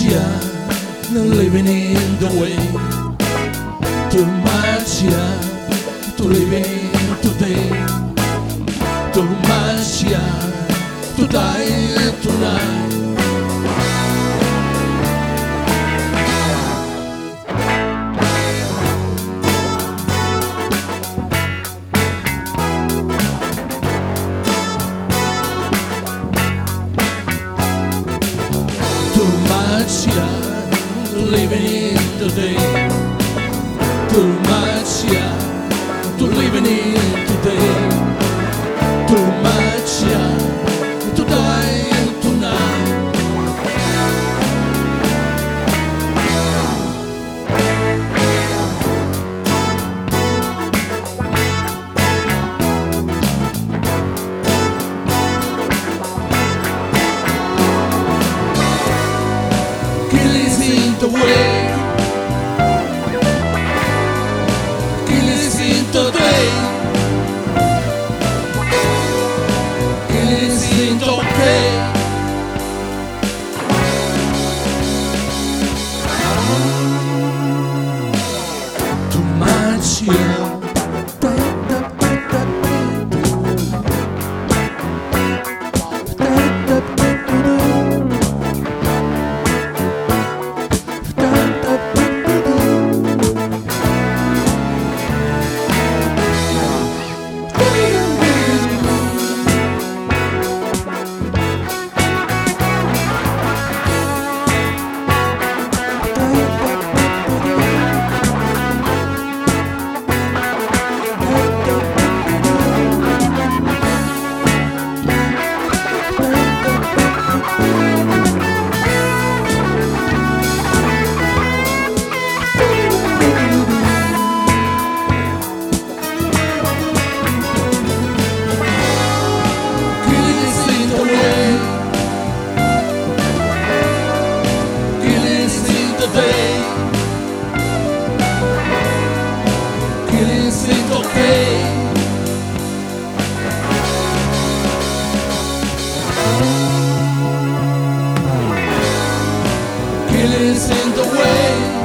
yeah, living in the way. Too much, yeah, to living today. Too much, yeah, to die tonight. Living in the day. Too much, yeah, to living in Killing in the way.